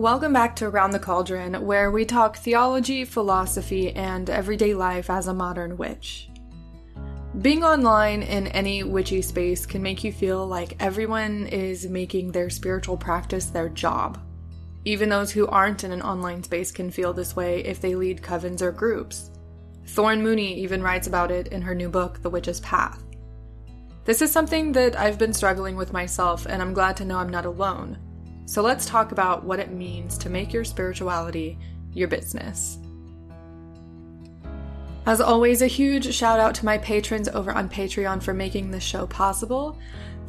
Welcome back to Around the Cauldron, where we talk theology, philosophy, and everyday life as a modern witch. Being online in any witchy space can make you feel like everyone is making their spiritual practice their job. Even those who aren't in an online space can feel this way if they lead covens or groups. Thorn Mooney even writes about it in her new book, The Witch's Path. This is something that I've been struggling with myself, and I'm glad to know I'm not alone. So let's talk about what it means to make your spirituality your business. As always, a huge shout out to my patrons over on Patreon for making this show possible.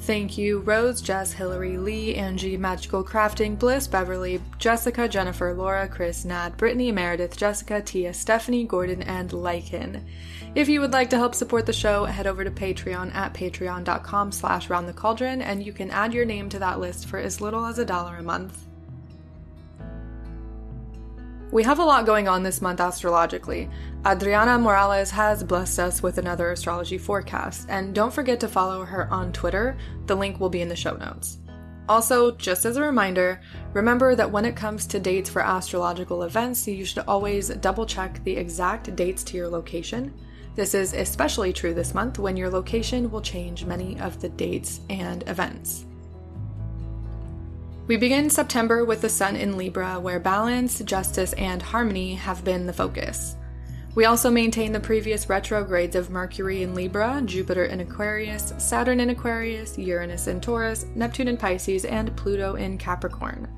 Thank you, Rose, Jess, Hillary, Lee, Angie, Magical Crafting, Bliss, Beverly, Jessica, Jennifer, Laura, Chris, Nad, Brittany, Meredith, Jessica, Tia, Stephanie, Gordon, and Lycan. If you would like to help support the show, head over to Patreon at patreon.com slash roundthecauldron, and you can add your name to that list for as little as a dollar a month. We have a lot going on this month astrologically. Adriana Morales has blessed us with another astrology forecast, and don't forget to follow her on Twitter. The link will be in the show notes. Also, just as a reminder, remember that when it comes to dates for astrological events, you should always double check the exact dates to your location. This is especially true this month when your location will change many of the dates and events. We begin September with the Sun in Libra, where balance, justice, and harmony have been the focus. We also maintain the previous retrogrades of Mercury in Libra, Jupiter in Aquarius, Saturn in Aquarius, Uranus in Taurus, Neptune in Pisces, and Pluto in Capricorn.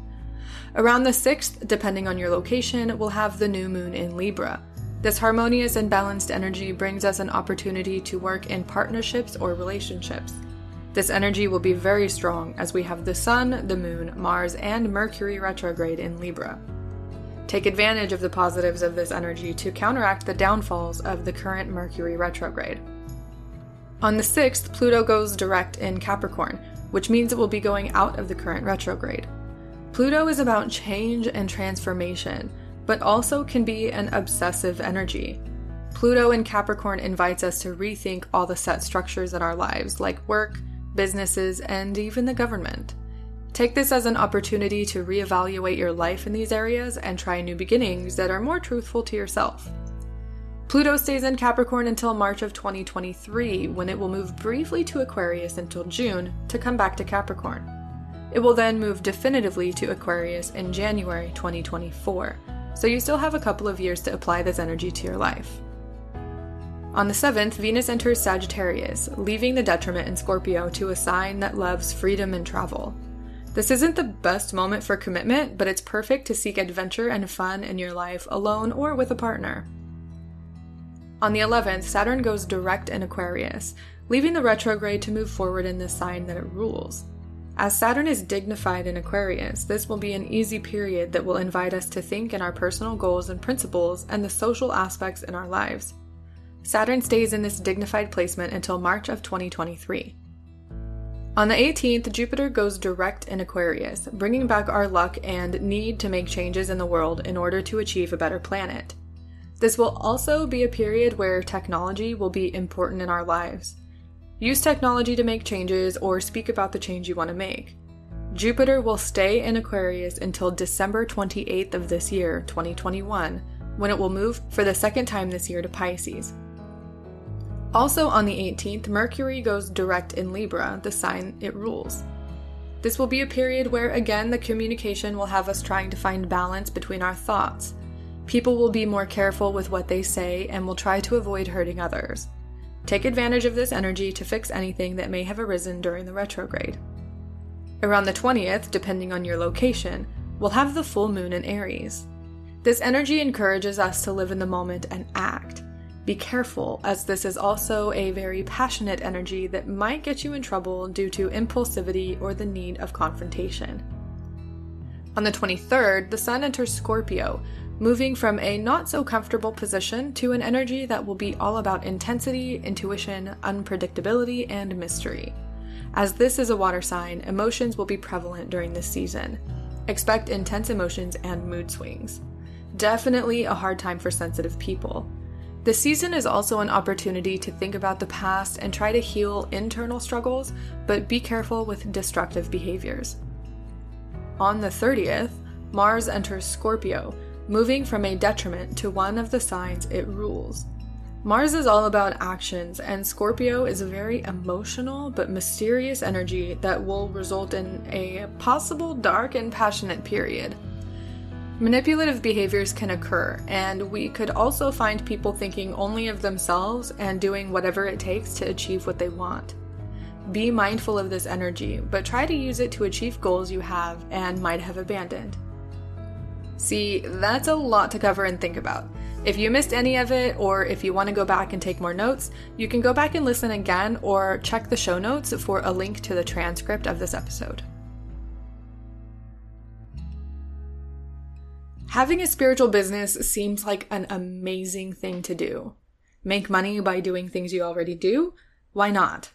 Around the 6th, depending on your location, we'll have the new moon in Libra. This harmonious and balanced energy brings us an opportunity to work in partnerships or relationships. This energy will be very strong as we have the Sun, the Moon, Mars, and Mercury retrograde in Libra. Take advantage of the positives of this energy to counteract the downfalls of the current Mercury retrograde. On the 6th, Pluto goes direct in Capricorn, which means it will be going out of the current retrograde. Pluto is about change and transformation, but also can be an obsessive energy. Pluto in Capricorn invites us to rethink all the set structures in our lives, like work, businesses, and even the government. Take this as an opportunity to reevaluate your life in these areas and try new beginnings that are more truthful to yourself. Pluto stays in Capricorn until March of 2023, when it will move briefly to Aquarius until June to come back to Capricorn. It will then move definitively to Aquarius in January 2024, so you still have a couple of years to apply this energy to your life. On the 7th, Venus enters Sagittarius, leaving the detriment in Scorpio to a sign that loves freedom and travel. This isn't the best moment for commitment, but it's perfect to seek adventure and fun in your life alone or with a partner. On the 11th, Saturn goes direct in Aquarius, leaving the retrograde to move forward in the sign that it rules. As Saturn is dignified in Aquarius, this will be an easy period that will invite us to think in our personal goals and principles and the social aspects in our lives. Saturn stays in this dignified placement until March of 2023. On the 18th, Jupiter goes direct in Aquarius, bringing back our luck and need to make changes in the world in order to achieve a better planet. This will also be a period where technology will be important in our lives. Use technology to make changes or speak about the change you want to make. Jupiter will stay in Aquarius until December 28th of this year, 2021, when it will move for the second time this year to Pisces. Also on the 18th, Mercury goes direct in Libra, the sign it rules. This will be a period where, again, the communication will have us trying to find balance between our thoughts. People will be more careful with what they say and will try to avoid hurting others. Take advantage of this energy to fix anything that may have arisen during the retrograde. Around the 20th, depending on your location, we'll have the full moon in Aries. This energy encourages us to live in the moment and act. Be careful, as this is also a very passionate energy that might get you in trouble due to impulsivity or the need of confrontation. On the 23rd, the Sun enters Scorpio, moving from a not so comfortable position to an energy that will be all about intensity, intuition, unpredictability, and mystery. As this is a water sign, emotions will be prevalent during this season. Expect intense emotions and mood swings. Definitely a hard time for sensitive people. The season is also an opportunity to think about the past and try to heal internal struggles, but be careful with destructive behaviors. On the 30th, Mars enters Scorpio, moving from a detriment to one of the signs it rules. Mars is all about actions, and Scorpio is a very emotional but mysterious energy that will result in a possible dark and passionate period. Manipulative behaviors can occur, and we could also find people thinking only of themselves and doing whatever it takes to achieve what they want. Be mindful of this energy, but try to use it to achieve goals you have and might have abandoned. See, that's a lot to cover and think about. If you missed any of it, or if you want to go back and take more notes, you can go back and listen again or check the show notes for a link to the transcript of this episode. Having a spiritual business seems like an amazing thing to do. Make money by doing things you already do? Why not?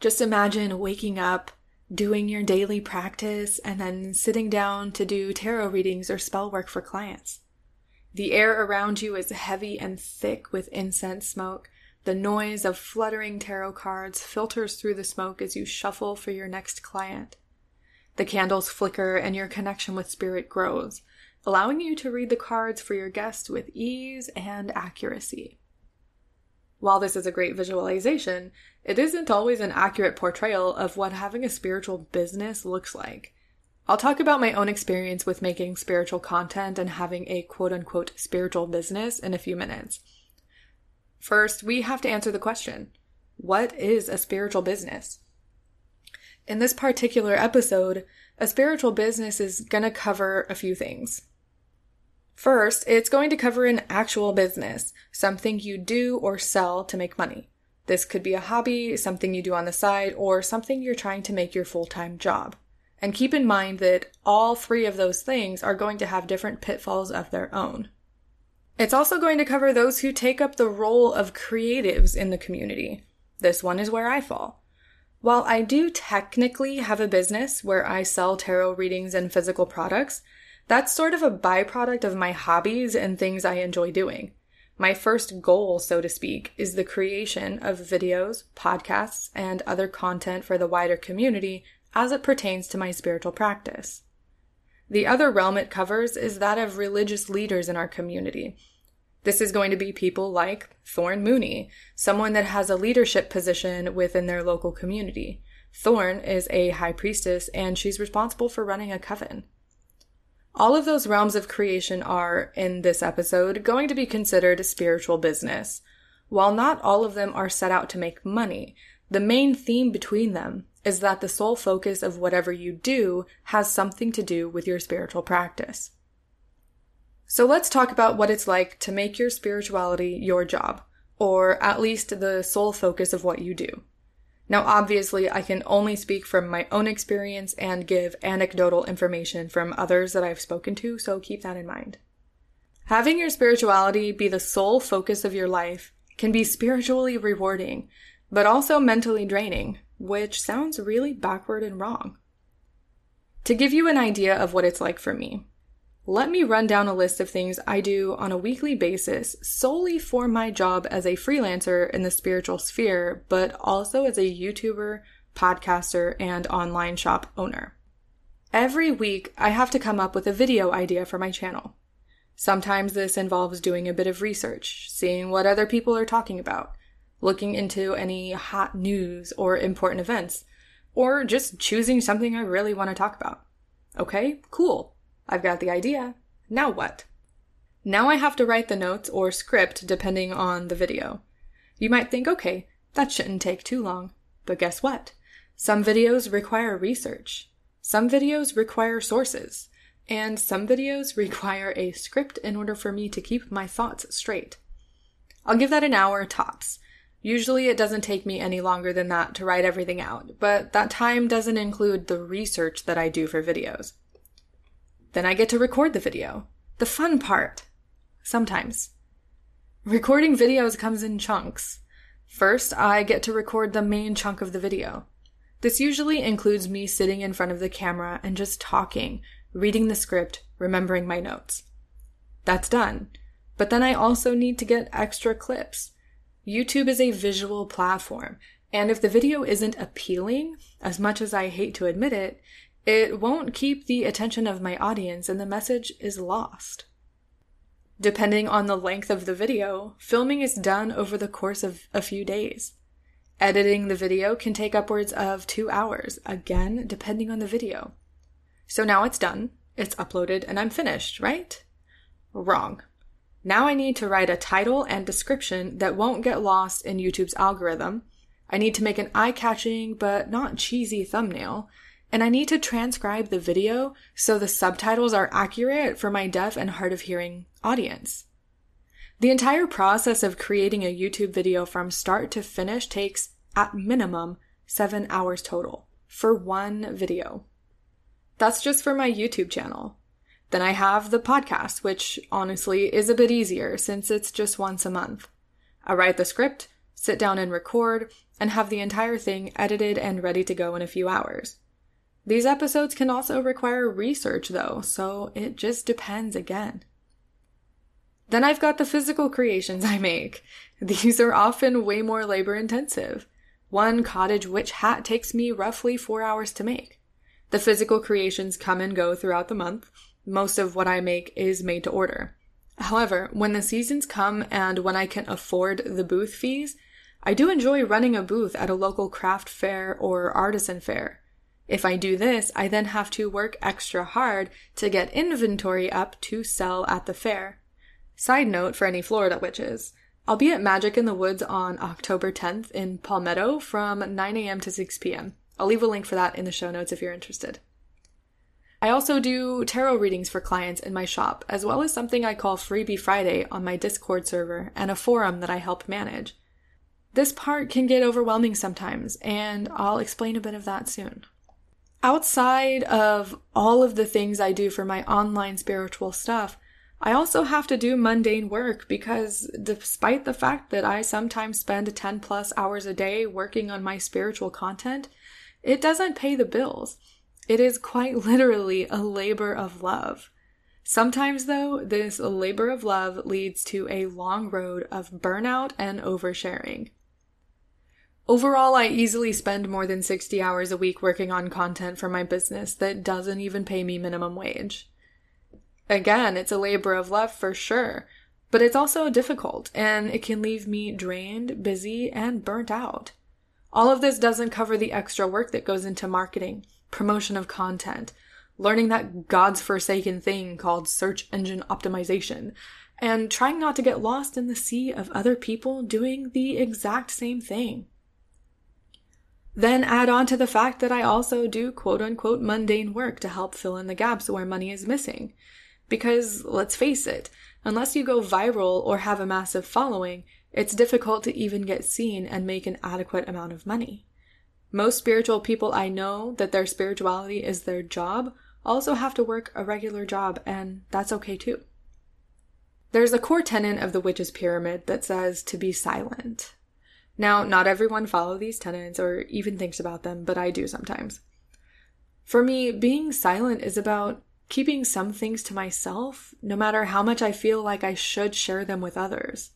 Just imagine waking up, doing your daily practice, and then sitting down to do tarot readings or spell work for clients. The air around you is heavy and thick with incense smoke. The noise of fluttering tarot cards filters through the smoke as you shuffle for your next client. The candles flicker and your connection with spirit grows, allowing you to read the cards for your guest with ease and accuracy. While this is a great visualization, it isn't always an accurate portrayal of what having a spiritual business looks like. I'll talk about my own experience with making spiritual content and having a quote unquote spiritual business in a few minutes. First, we have to answer the question what is a spiritual business? In this particular episode, a spiritual business is going to cover a few things. First, it's going to cover an actual business, something you do or sell to make money. This could be a hobby, something you do on the side, or something you're trying to make your full time job. And keep in mind that all three of those things are going to have different pitfalls of their own. It's also going to cover those who take up the role of creatives in the community. This one is where I fall. While I do technically have a business where I sell tarot readings and physical products, that's sort of a byproduct of my hobbies and things I enjoy doing. My first goal, so to speak, is the creation of videos, podcasts, and other content for the wider community as it pertains to my spiritual practice. The other realm it covers is that of religious leaders in our community. This is going to be people like Thorn Mooney, someone that has a leadership position within their local community. Thorn is a high priestess and she's responsible for running a coven. All of those realms of creation are, in this episode, going to be considered spiritual business. While not all of them are set out to make money, the main theme between them is that the sole focus of whatever you do has something to do with your spiritual practice. So let's talk about what it's like to make your spirituality your job, or at least the sole focus of what you do. Now, obviously, I can only speak from my own experience and give anecdotal information from others that I've spoken to, so keep that in mind. Having your spirituality be the sole focus of your life can be spiritually rewarding, but also mentally draining, which sounds really backward and wrong. To give you an idea of what it's like for me, let me run down a list of things I do on a weekly basis solely for my job as a freelancer in the spiritual sphere, but also as a YouTuber, podcaster, and online shop owner. Every week, I have to come up with a video idea for my channel. Sometimes this involves doing a bit of research, seeing what other people are talking about, looking into any hot news or important events, or just choosing something I really want to talk about. Okay, cool. I've got the idea. Now what? Now I have to write the notes or script depending on the video. You might think, okay, that shouldn't take too long. But guess what? Some videos require research. Some videos require sources. And some videos require a script in order for me to keep my thoughts straight. I'll give that an hour tops. Usually it doesn't take me any longer than that to write everything out, but that time doesn't include the research that I do for videos. Then I get to record the video. The fun part. Sometimes. Recording videos comes in chunks. First, I get to record the main chunk of the video. This usually includes me sitting in front of the camera and just talking, reading the script, remembering my notes. That's done. But then I also need to get extra clips. YouTube is a visual platform, and if the video isn't appealing, as much as I hate to admit it, it won't keep the attention of my audience and the message is lost. Depending on the length of the video, filming is done over the course of a few days. Editing the video can take upwards of two hours, again, depending on the video. So now it's done, it's uploaded, and I'm finished, right? Wrong. Now I need to write a title and description that won't get lost in YouTube's algorithm. I need to make an eye catching but not cheesy thumbnail. And I need to transcribe the video so the subtitles are accurate for my deaf and hard of hearing audience. The entire process of creating a YouTube video from start to finish takes, at minimum, seven hours total for one video. That's just for my YouTube channel. Then I have the podcast, which honestly is a bit easier since it's just once a month. I write the script, sit down and record, and have the entire thing edited and ready to go in a few hours. These episodes can also require research though, so it just depends again. Then I've got the physical creations I make. These are often way more labor intensive. One cottage witch hat takes me roughly four hours to make. The physical creations come and go throughout the month, most of what I make is made to order. However, when the seasons come and when I can afford the booth fees, I do enjoy running a booth at a local craft fair or artisan fair. If I do this, I then have to work extra hard to get inventory up to sell at the fair. Side note for any Florida witches, I'll be at Magic in the Woods on October 10th in Palmetto from 9 a.m. to 6 p.m. I'll leave a link for that in the show notes if you're interested. I also do tarot readings for clients in my shop, as well as something I call Freebie Friday on my Discord server and a forum that I help manage. This part can get overwhelming sometimes, and I'll explain a bit of that soon. Outside of all of the things I do for my online spiritual stuff, I also have to do mundane work because despite the fact that I sometimes spend 10 plus hours a day working on my spiritual content, it doesn't pay the bills. It is quite literally a labor of love. Sometimes, though, this labor of love leads to a long road of burnout and oversharing. Overall, I easily spend more than 60 hours a week working on content for my business that doesn't even pay me minimum wage. Again, it's a labor of love for sure, but it's also difficult and it can leave me drained, busy, and burnt out. All of this doesn't cover the extra work that goes into marketing, promotion of content, learning that God's forsaken thing called search engine optimization, and trying not to get lost in the sea of other people doing the exact same thing. Then add on to the fact that I also do quote unquote mundane work to help fill in the gaps where money is missing. Because let's face it, unless you go viral or have a massive following, it's difficult to even get seen and make an adequate amount of money. Most spiritual people I know that their spirituality is their job also have to work a regular job, and that's okay too. There's a core tenet of the witch's pyramid that says to be silent. Now, not everyone follow these tenets or even thinks about them, but I do sometimes. For me, being silent is about keeping some things to myself, no matter how much I feel like I should share them with others.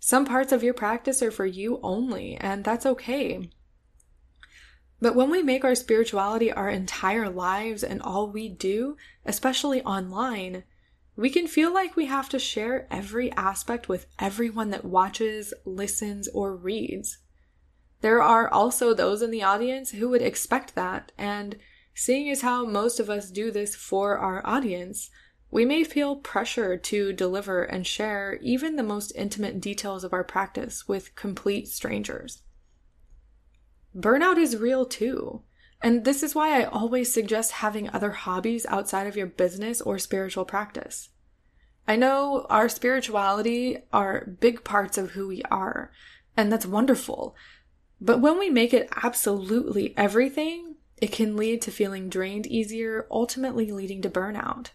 Some parts of your practice are for you only, and that's okay. But when we make our spirituality our entire lives and all we do, especially online, we can feel like we have to share every aspect with everyone that watches, listens, or reads. There are also those in the audience who would expect that, and seeing as how most of us do this for our audience, we may feel pressure to deliver and share even the most intimate details of our practice with complete strangers burnout is real too. And this is why I always suggest having other hobbies outside of your business or spiritual practice. I know our spirituality are big parts of who we are, and that's wonderful. But when we make it absolutely everything, it can lead to feeling drained easier, ultimately leading to burnout.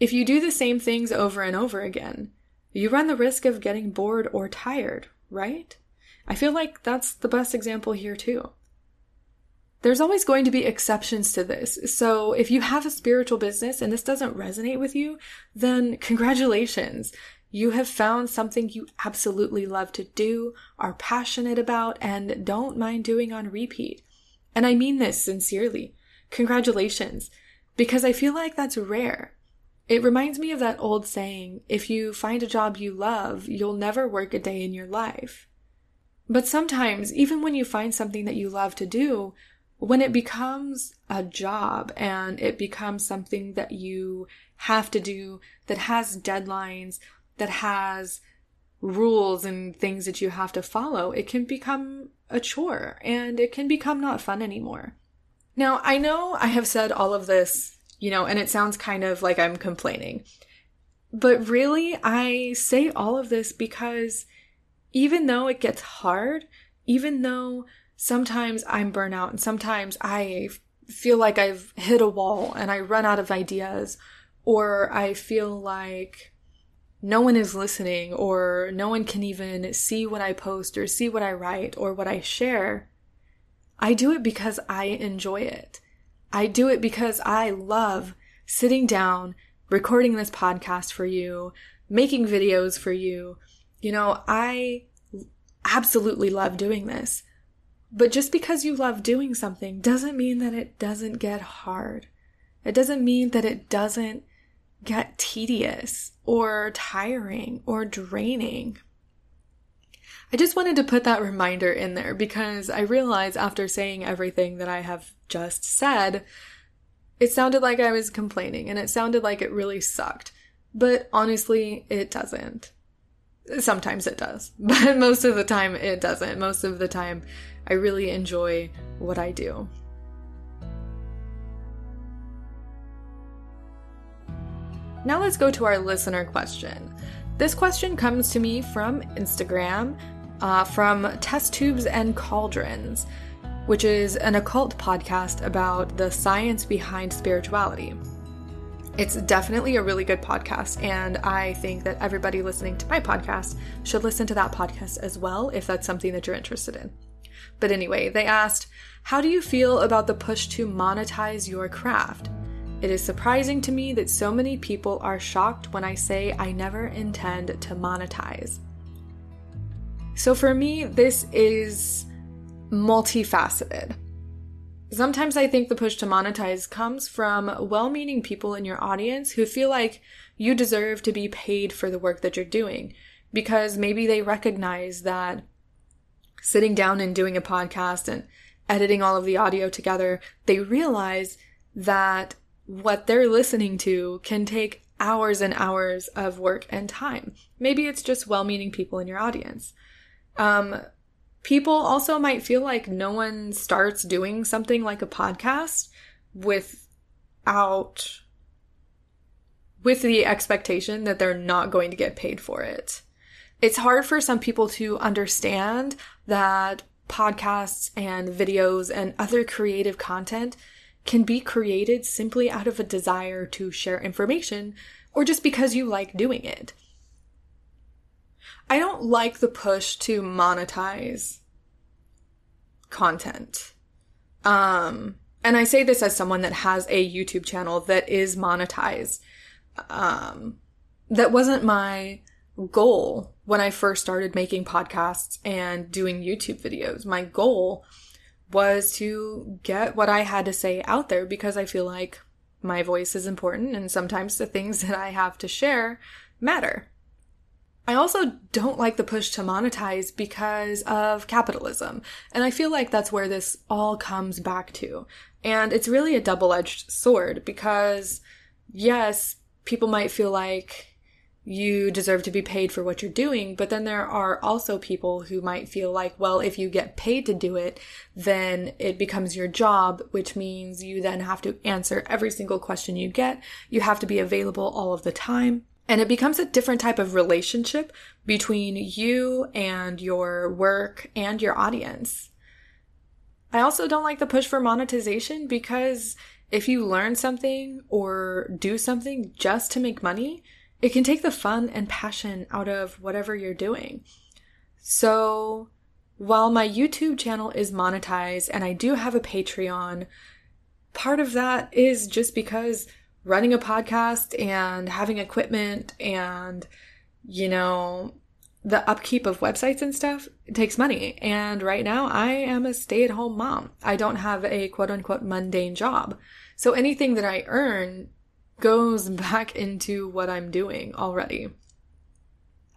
If you do the same things over and over again, you run the risk of getting bored or tired, right? I feel like that's the best example here, too. There's always going to be exceptions to this. So if you have a spiritual business and this doesn't resonate with you, then congratulations. You have found something you absolutely love to do, are passionate about, and don't mind doing on repeat. And I mean this sincerely. Congratulations. Because I feel like that's rare. It reminds me of that old saying if you find a job you love, you'll never work a day in your life. But sometimes, even when you find something that you love to do, when it becomes a job and it becomes something that you have to do that has deadlines, that has rules and things that you have to follow, it can become a chore and it can become not fun anymore. Now, I know I have said all of this, you know, and it sounds kind of like I'm complaining. But really, I say all of this because even though it gets hard, even though sometimes I'm burnout and sometimes I feel like I've hit a wall and I run out of ideas or I feel like no one is listening or no one can even see what I post or see what I write or what I share. I do it because I enjoy it. I do it because I love sitting down, recording this podcast for you, making videos for you. You know, I absolutely love doing this. But just because you love doing something doesn't mean that it doesn't get hard. It doesn't mean that it doesn't get tedious or tiring or draining. I just wanted to put that reminder in there because I realized after saying everything that I have just said, it sounded like I was complaining and it sounded like it really sucked. But honestly, it doesn't. Sometimes it does, but most of the time it doesn't. Most of the time, I really enjoy what I do. Now let's go to our listener question. This question comes to me from Instagram, uh, from Test Tubes and Cauldrons, which is an occult podcast about the science behind spirituality. It's definitely a really good podcast, and I think that everybody listening to my podcast should listen to that podcast as well if that's something that you're interested in. But anyway, they asked, How do you feel about the push to monetize your craft? It is surprising to me that so many people are shocked when I say I never intend to monetize. So for me, this is multifaceted. Sometimes I think the push to monetize comes from well meaning people in your audience who feel like you deserve to be paid for the work that you're doing because maybe they recognize that sitting down and doing a podcast and editing all of the audio together, they realize that what they're listening to can take hours and hours of work and time. Maybe it's just well meaning people in your audience. Um, people also might feel like no one starts doing something like a podcast without with the expectation that they're not going to get paid for it. It's hard for some people to understand that podcasts and videos and other creative content can be created simply out of a desire to share information or just because you like doing it. I don't like the push to monetize content. Um, and I say this as someone that has a YouTube channel that is monetized. Um, that wasn't my goal when I first started making podcasts and doing YouTube videos. My goal was to get what I had to say out there because I feel like my voice is important and sometimes the things that I have to share matter. I also don't like the push to monetize because of capitalism. And I feel like that's where this all comes back to. And it's really a double edged sword because, yes, people might feel like you deserve to be paid for what you're doing, but then there are also people who might feel like, well, if you get paid to do it, then it becomes your job, which means you then have to answer every single question you get. You have to be available all of the time. And it becomes a different type of relationship between you and your work and your audience. I also don't like the push for monetization because if you learn something or do something just to make money, it can take the fun and passion out of whatever you're doing. So, while my YouTube channel is monetized and I do have a Patreon, part of that is just because running a podcast and having equipment and, you know, the upkeep of websites and stuff takes money. And right now I am a stay at home mom. I don't have a quote unquote mundane job. So anything that I earn goes back into what I'm doing already.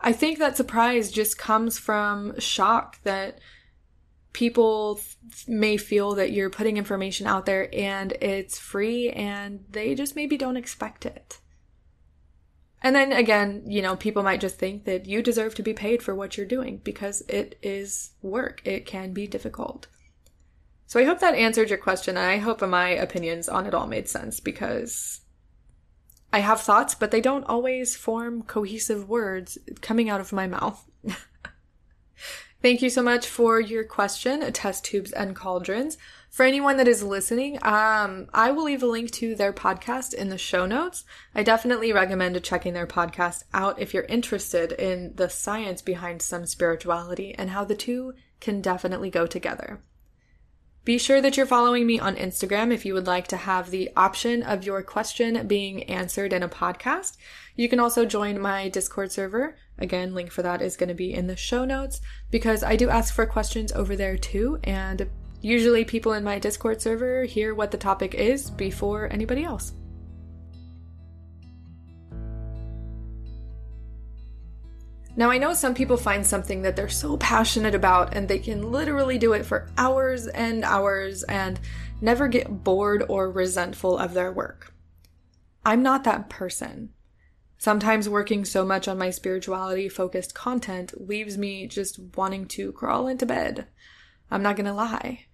I think that surprise just comes from shock that people may feel that you're putting information out there and it's free and they just maybe don't expect it. And then again, you know, people might just think that you deserve to be paid for what you're doing because it is work. It can be difficult. So I hope that answered your question and I hope my opinions on it all made sense because I have thoughts, but they don't always form cohesive words coming out of my mouth. Thank you so much for your question, test tubes and cauldrons. For anyone that is listening, um, I will leave a link to their podcast in the show notes. I definitely recommend checking their podcast out if you're interested in the science behind some spirituality and how the two can definitely go together. Be sure that you're following me on Instagram if you would like to have the option of your question being answered in a podcast. You can also join my Discord server. Again, link for that is going to be in the show notes because I do ask for questions over there too. And usually people in my Discord server hear what the topic is before anybody else. Now, I know some people find something that they're so passionate about and they can literally do it for hours and hours and never get bored or resentful of their work. I'm not that person. Sometimes working so much on my spirituality focused content leaves me just wanting to crawl into bed. I'm not gonna lie.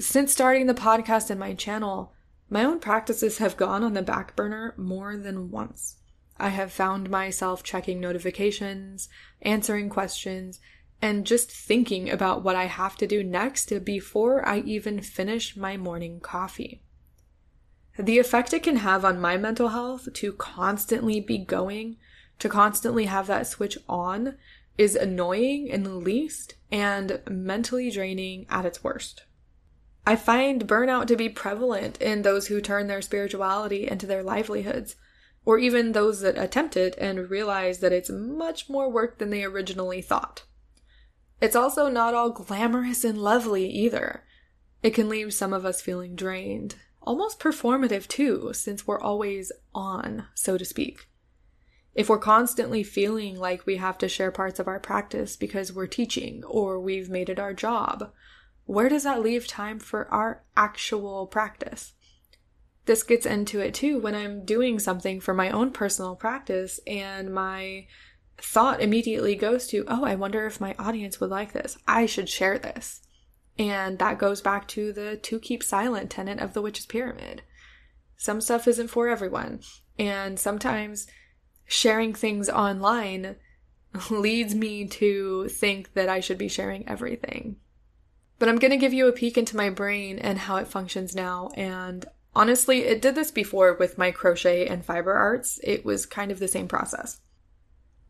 Since starting the podcast and my channel, my own practices have gone on the back burner more than once. I have found myself checking notifications, answering questions, and just thinking about what I have to do next before I even finish my morning coffee. The effect it can have on my mental health to constantly be going, to constantly have that switch on, is annoying in the least and mentally draining at its worst. I find burnout to be prevalent in those who turn their spirituality into their livelihoods, or even those that attempt it and realize that it's much more work than they originally thought. It's also not all glamorous and lovely either. It can leave some of us feeling drained, almost performative too, since we're always on, so to speak. If we're constantly feeling like we have to share parts of our practice because we're teaching or we've made it our job, where does that leave time for our actual practice? This gets into it too when I'm doing something for my own personal practice and my thought immediately goes to, oh, I wonder if my audience would like this. I should share this. And that goes back to the to keep silent tenet of the witch's pyramid. Some stuff isn't for everyone. And sometimes sharing things online leads me to think that I should be sharing everything. But I'm going to give you a peek into my brain and how it functions now. And honestly, it did this before with my crochet and fiber arts. It was kind of the same process.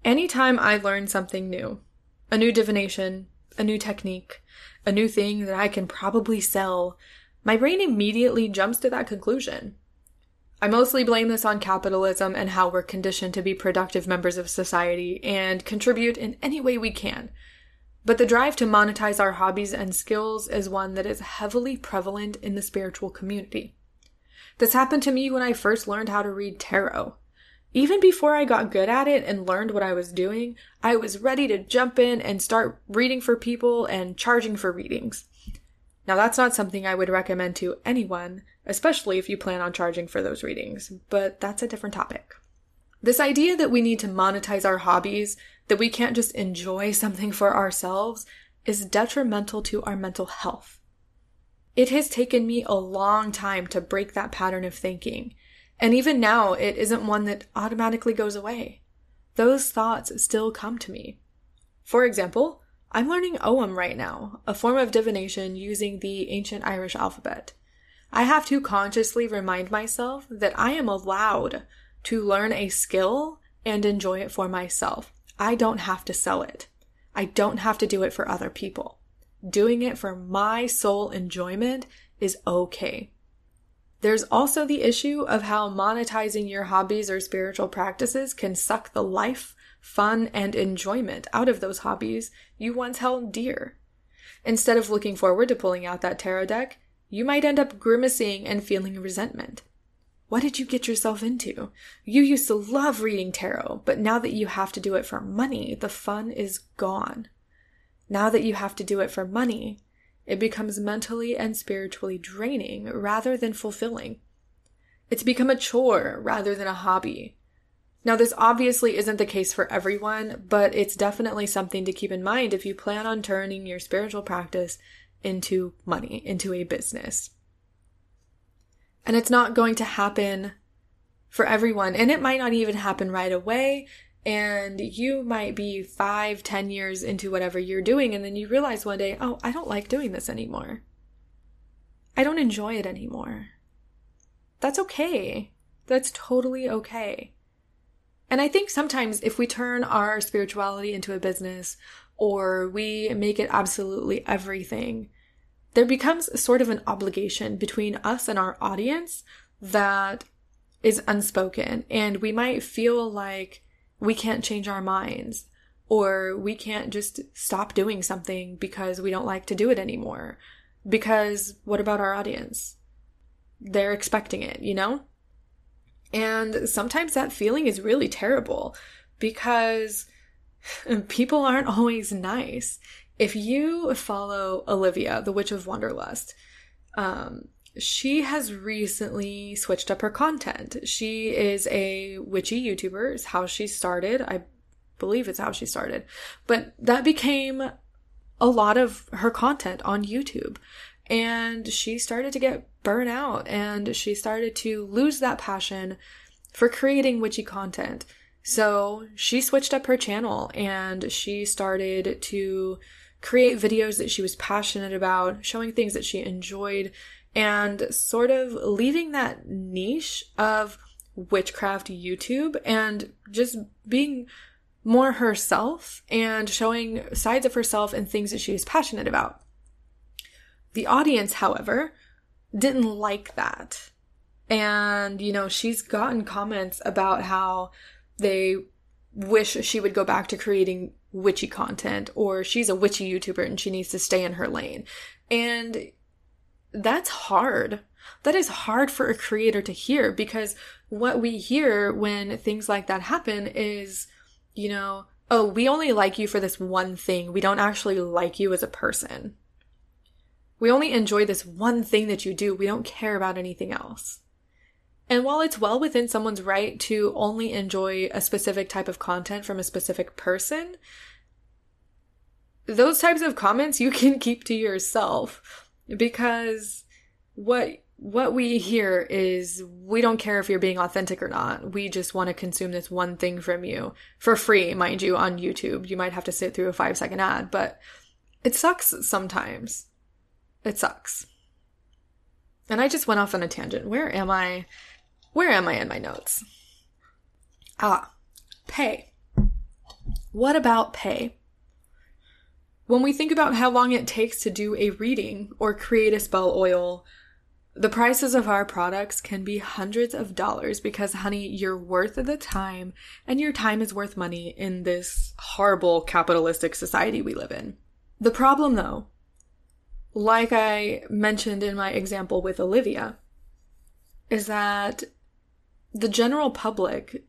Anytime I learn something new, a new divination, a new technique, a new thing that I can probably sell, my brain immediately jumps to that conclusion. I mostly blame this on capitalism and how we're conditioned to be productive members of society and contribute in any way we can. But the drive to monetize our hobbies and skills is one that is heavily prevalent in the spiritual community. This happened to me when I first learned how to read tarot. Even before I got good at it and learned what I was doing, I was ready to jump in and start reading for people and charging for readings. Now, that's not something I would recommend to anyone, especially if you plan on charging for those readings, but that's a different topic. This idea that we need to monetize our hobbies, that we can't just enjoy something for ourselves, is detrimental to our mental health. It has taken me a long time to break that pattern of thinking and even now, it isn't one that automatically goes away. those thoughts still come to me. For example, I'm learning Ogham right now, a form of divination using the ancient Irish alphabet. I have to consciously remind myself that I am allowed to learn a skill and enjoy it for myself. I don't have to sell it. I don't have to do it for other people. Doing it for my sole enjoyment is okay. There's also the issue of how monetizing your hobbies or spiritual practices can suck the life, fun, and enjoyment out of those hobbies you once held dear. Instead of looking forward to pulling out that tarot deck, you might end up grimacing and feeling resentment. What did you get yourself into? You used to love reading tarot, but now that you have to do it for money, the fun is gone. Now that you have to do it for money, it becomes mentally and spiritually draining rather than fulfilling. It's become a chore rather than a hobby. Now, this obviously isn't the case for everyone, but it's definitely something to keep in mind if you plan on turning your spiritual practice into money, into a business. And it's not going to happen for everyone. And it might not even happen right away. And you might be five, ten years into whatever you're doing. And then you realize one day, oh, I don't like doing this anymore. I don't enjoy it anymore. That's okay. That's totally okay. And I think sometimes if we turn our spirituality into a business or we make it absolutely everything, there becomes sort of an obligation between us and our audience that is unspoken. And we might feel like we can't change our minds or we can't just stop doing something because we don't like to do it anymore. Because what about our audience? They're expecting it, you know? And sometimes that feeling is really terrible because people aren't always nice if you follow Olivia, the Witch of Wonderlust, um, she has recently switched up her content. She is a witchy YouTuber, is how she started. I believe it's how she started. But that became a lot of her content on YouTube. And she started to get burnt out and she started to lose that passion for creating witchy content. So she switched up her channel and she started to create videos that she was passionate about, showing things that she enjoyed, and sort of leaving that niche of witchcraft YouTube and just being more herself and showing sides of herself and things that she passionate about. The audience, however, didn't like that. And, you know, she's gotten comments about how they wish she would go back to creating witchy content or she's a witchy YouTuber and she needs to stay in her lane. And that's hard. That is hard for a creator to hear because what we hear when things like that happen is, you know, oh, we only like you for this one thing. We don't actually like you as a person. We only enjoy this one thing that you do. We don't care about anything else. And while it's well within someone's right to only enjoy a specific type of content from a specific person, those types of comments you can keep to yourself because what what we hear is we don't care if you're being authentic or not. We just want to consume this one thing from you for free, mind you, on YouTube. You might have to sit through a 5 second ad, but it sucks sometimes. It sucks. And I just went off on a tangent. Where am I? Where am I in my notes? Ah, pay. What about pay? When we think about how long it takes to do a reading or create a spell oil, the prices of our products can be hundreds of dollars because, honey, you're worth the time and your time is worth money in this horrible capitalistic society we live in. The problem, though, like I mentioned in my example with Olivia, is that the general public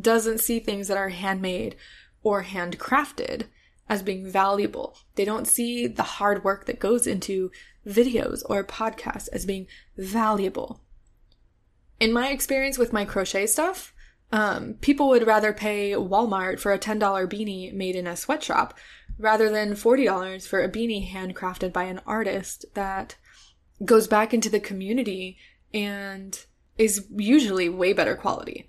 doesn't see things that are handmade or handcrafted as being valuable. They don't see the hard work that goes into videos or podcasts as being valuable. In my experience with my crochet stuff, um, people would rather pay Walmart for a $10 beanie made in a sweatshop rather than $40 for a beanie handcrafted by an artist that goes back into the community and is usually way better quality.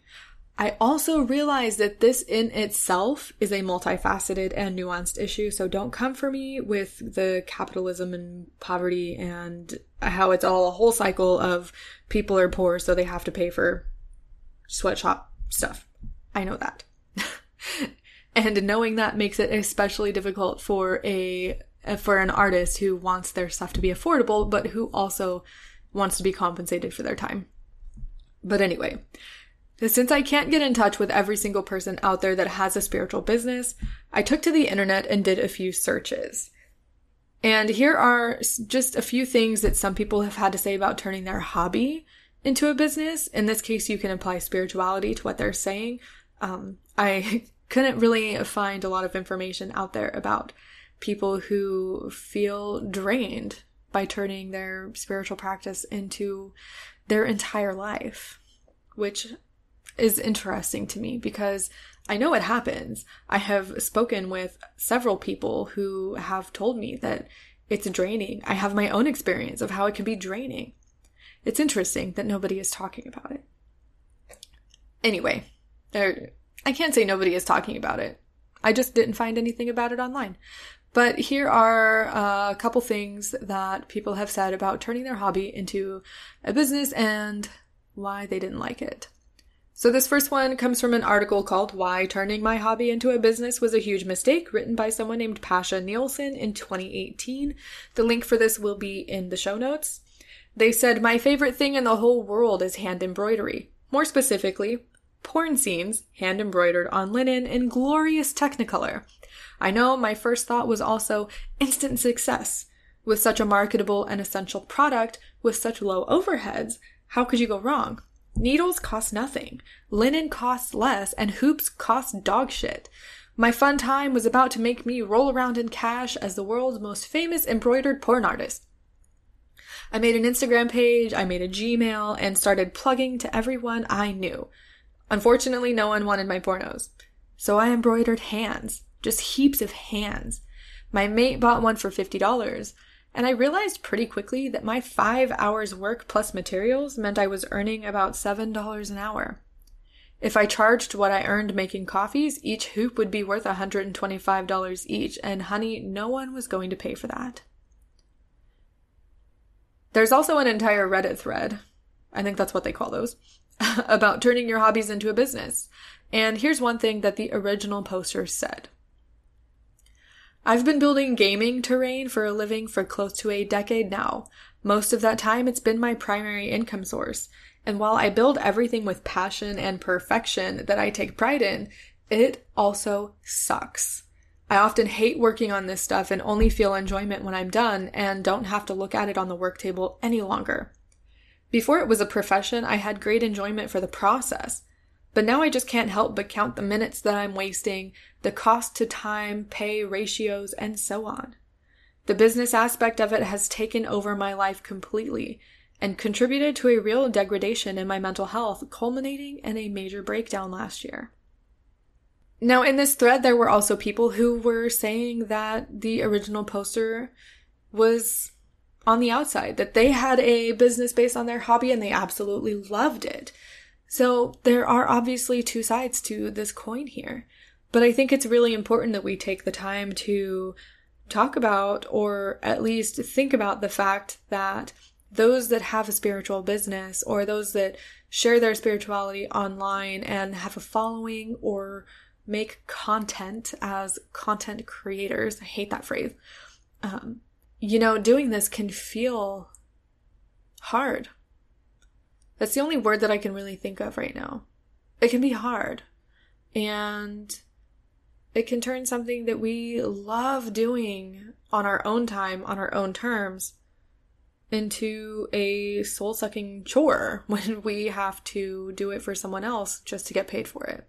I also realize that this in itself is a multifaceted and nuanced issue. So don't come for me with the capitalism and poverty and how it's all a whole cycle of people are poor, so they have to pay for sweatshop stuff. I know that. and knowing that makes it especially difficult for a for an artist who wants their stuff to be affordable, but who also wants to be compensated for their time. But anyway, since I can't get in touch with every single person out there that has a spiritual business, I took to the internet and did a few searches. And here are just a few things that some people have had to say about turning their hobby into a business. In this case, you can apply spirituality to what they're saying. Um, I couldn't really find a lot of information out there about people who feel drained by turning their spiritual practice into their entire life, which is interesting to me because I know it happens. I have spoken with several people who have told me that it's draining. I have my own experience of how it can be draining. It's interesting that nobody is talking about it. Anyway, there, I can't say nobody is talking about it. I just didn't find anything about it online. But here are uh, a couple things that people have said about turning their hobby into a business and why they didn't like it. So, this first one comes from an article called Why Turning My Hobby into a Business Was a Huge Mistake, written by someone named Pasha Nielsen in 2018. The link for this will be in the show notes. They said, My favorite thing in the whole world is hand embroidery. More specifically, porn scenes, hand embroidered on linen in glorious technicolor. I know my first thought was also instant success. With such a marketable and essential product, with such low overheads, how could you go wrong? Needles cost nothing, linen costs less, and hoops cost dog shit. My fun time was about to make me roll around in cash as the world's most famous embroidered porn artist. I made an Instagram page, I made a Gmail, and started plugging to everyone I knew. Unfortunately, no one wanted my pornos. So I embroidered hands, just heaps of hands. My mate bought one for $50. And I realized pretty quickly that my five hours work plus materials meant I was earning about $7 an hour. If I charged what I earned making coffees, each hoop would be worth $125 each, and honey, no one was going to pay for that. There's also an entire Reddit thread, I think that's what they call those, about turning your hobbies into a business. And here's one thing that the original poster said. I've been building gaming terrain for a living for close to a decade now. Most of that time, it's been my primary income source. And while I build everything with passion and perfection that I take pride in, it also sucks. I often hate working on this stuff and only feel enjoyment when I'm done and don't have to look at it on the work table any longer. Before it was a profession, I had great enjoyment for the process. But now I just can't help but count the minutes that I'm wasting, the cost to time, pay ratios, and so on. The business aspect of it has taken over my life completely and contributed to a real degradation in my mental health, culminating in a major breakdown last year. Now, in this thread, there were also people who were saying that the original poster was on the outside, that they had a business based on their hobby and they absolutely loved it. So there are obviously two sides to this coin here. But I think it's really important that we take the time to talk about or at least think about the fact that those that have a spiritual business or those that share their spirituality online and have a following or make content as content creators, I hate that phrase. Um, you know, doing this can feel hard that's the only word that I can really think of right now. It can be hard. And it can turn something that we love doing on our own time, on our own terms, into a soul sucking chore when we have to do it for someone else just to get paid for it.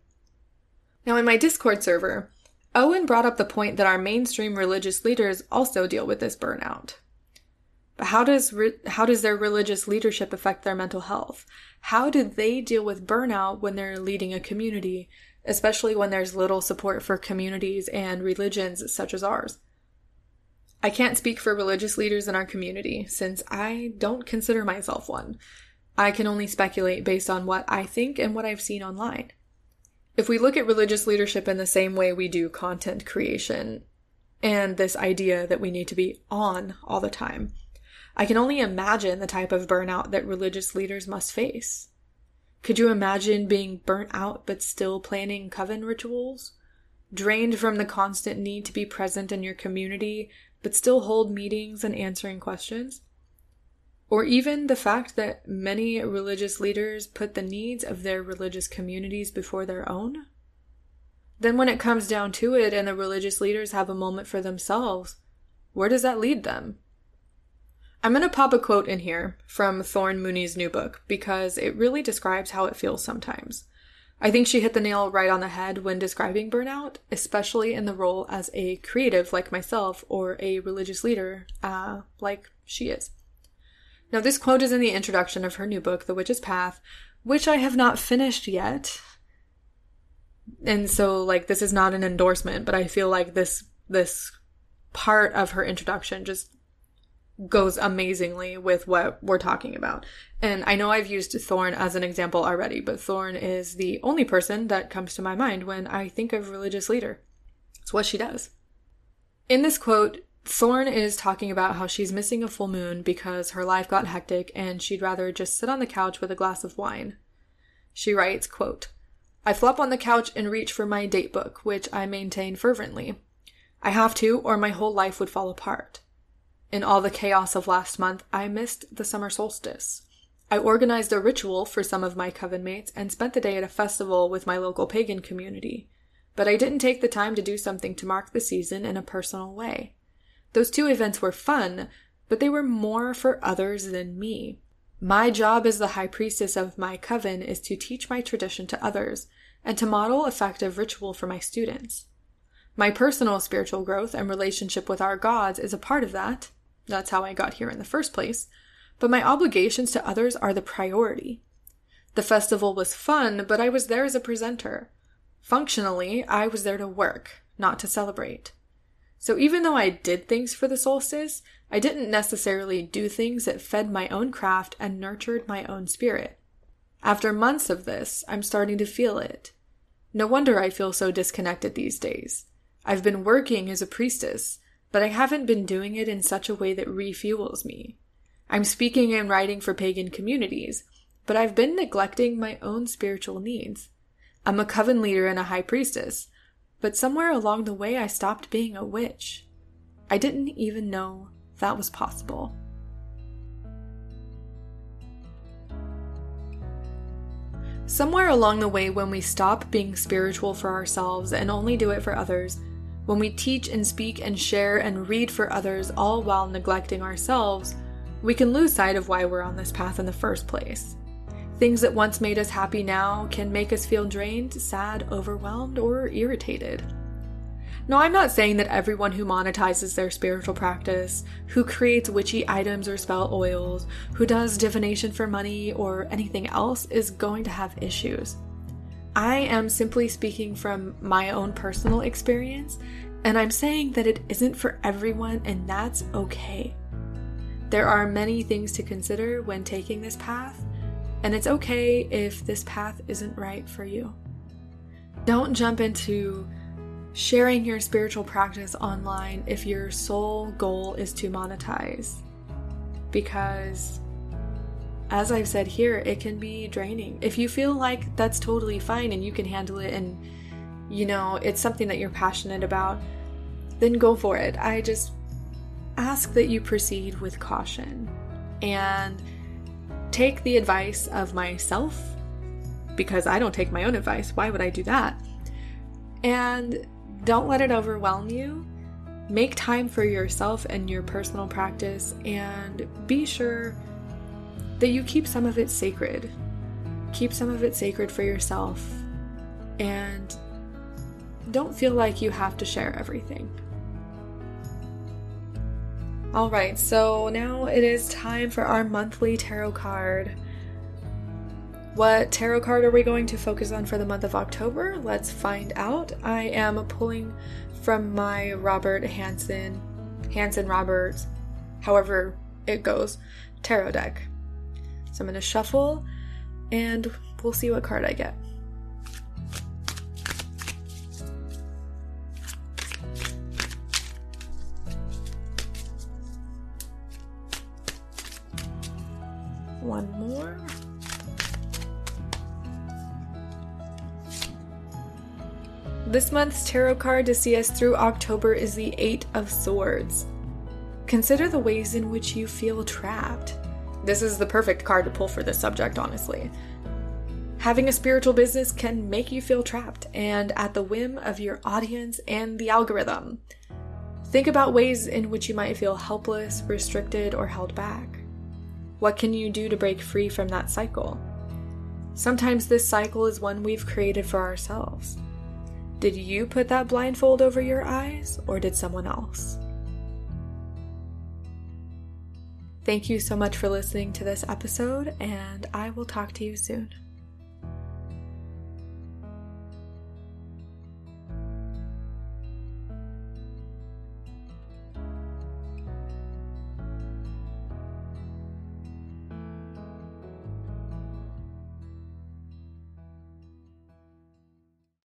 Now, in my Discord server, Owen brought up the point that our mainstream religious leaders also deal with this burnout. But how does re- how does their religious leadership affect their mental health? How do they deal with burnout when they're leading a community, especially when there's little support for communities and religions such as ours? I can't speak for religious leaders in our community since I don't consider myself one. I can only speculate based on what I think and what I've seen online. If we look at religious leadership in the same way we do content creation, and this idea that we need to be on all the time, I can only imagine the type of burnout that religious leaders must face. Could you imagine being burnt out but still planning coven rituals? Drained from the constant need to be present in your community but still hold meetings and answering questions? Or even the fact that many religious leaders put the needs of their religious communities before their own? Then, when it comes down to it and the religious leaders have a moment for themselves, where does that lead them? I'm going to pop a quote in here from Thorn Mooney's new book because it really describes how it feels sometimes. I think she hit the nail right on the head when describing burnout, especially in the role as a creative like myself or a religious leader uh, like she is. Now, this quote is in the introduction of her new book, The Witch's Path, which I have not finished yet. And so, like, this is not an endorsement, but I feel like this this part of her introduction just goes amazingly with what we're talking about. And I know I've used Thorn as an example already, but Thorn is the only person that comes to my mind when I think of religious leader. It's what she does. In this quote, Thorn is talking about how she's missing a full moon because her life got hectic and she'd rather just sit on the couch with a glass of wine. She writes, quote, I flop on the couch and reach for my date book, which I maintain fervently. I have to, or my whole life would fall apart. In all the chaos of last month, I missed the summer solstice. I organized a ritual for some of my coven mates and spent the day at a festival with my local pagan community. But I didn't take the time to do something to mark the season in a personal way. Those two events were fun, but they were more for others than me. My job as the high priestess of my coven is to teach my tradition to others and to model effective ritual for my students. My personal spiritual growth and relationship with our gods is a part of that, that's how I got here in the first place. But my obligations to others are the priority. The festival was fun, but I was there as a presenter. Functionally, I was there to work, not to celebrate. So even though I did things for the solstice, I didn't necessarily do things that fed my own craft and nurtured my own spirit. After months of this, I'm starting to feel it. No wonder I feel so disconnected these days. I've been working as a priestess, but I haven't been doing it in such a way that refuels me. I'm speaking and writing for pagan communities, but I've been neglecting my own spiritual needs. I'm a coven leader and a high priestess, but somewhere along the way I stopped being a witch. I didn't even know that was possible. Somewhere along the way, when we stop being spiritual for ourselves and only do it for others, when we teach and speak and share and read for others, all while neglecting ourselves, we can lose sight of why we're on this path in the first place. Things that once made us happy now can make us feel drained, sad, overwhelmed, or irritated. Now, I'm not saying that everyone who monetizes their spiritual practice, who creates witchy items or spell oils, who does divination for money, or anything else is going to have issues. I am simply speaking from my own personal experience, and I'm saying that it isn't for everyone, and that's okay. There are many things to consider when taking this path, and it's okay if this path isn't right for you. Don't jump into sharing your spiritual practice online if your sole goal is to monetize. Because as I've said here, it can be draining. If you feel like that's totally fine and you can handle it and you know, it's something that you're passionate about, then go for it. I just ask that you proceed with caution and take the advice of myself because I don't take my own advice. Why would I do that? And don't let it overwhelm you. Make time for yourself and your personal practice and be sure that you keep some of it sacred. Keep some of it sacred for yourself and don't feel like you have to share everything. Alright, so now it is time for our monthly tarot card. What tarot card are we going to focus on for the month of October? Let's find out. I am pulling from my Robert Hansen, Hanson Roberts, however it goes, tarot deck. So I'm going to shuffle and we'll see what card I get. One more. This month's tarot card to see us through October is the Eight of Swords. Consider the ways in which you feel trapped. This is the perfect card to pull for this subject, honestly. Having a spiritual business can make you feel trapped and at the whim of your audience and the algorithm. Think about ways in which you might feel helpless, restricted, or held back. What can you do to break free from that cycle? Sometimes this cycle is one we've created for ourselves. Did you put that blindfold over your eyes, or did someone else? Thank you so much for listening to this episode, and I will talk to you soon.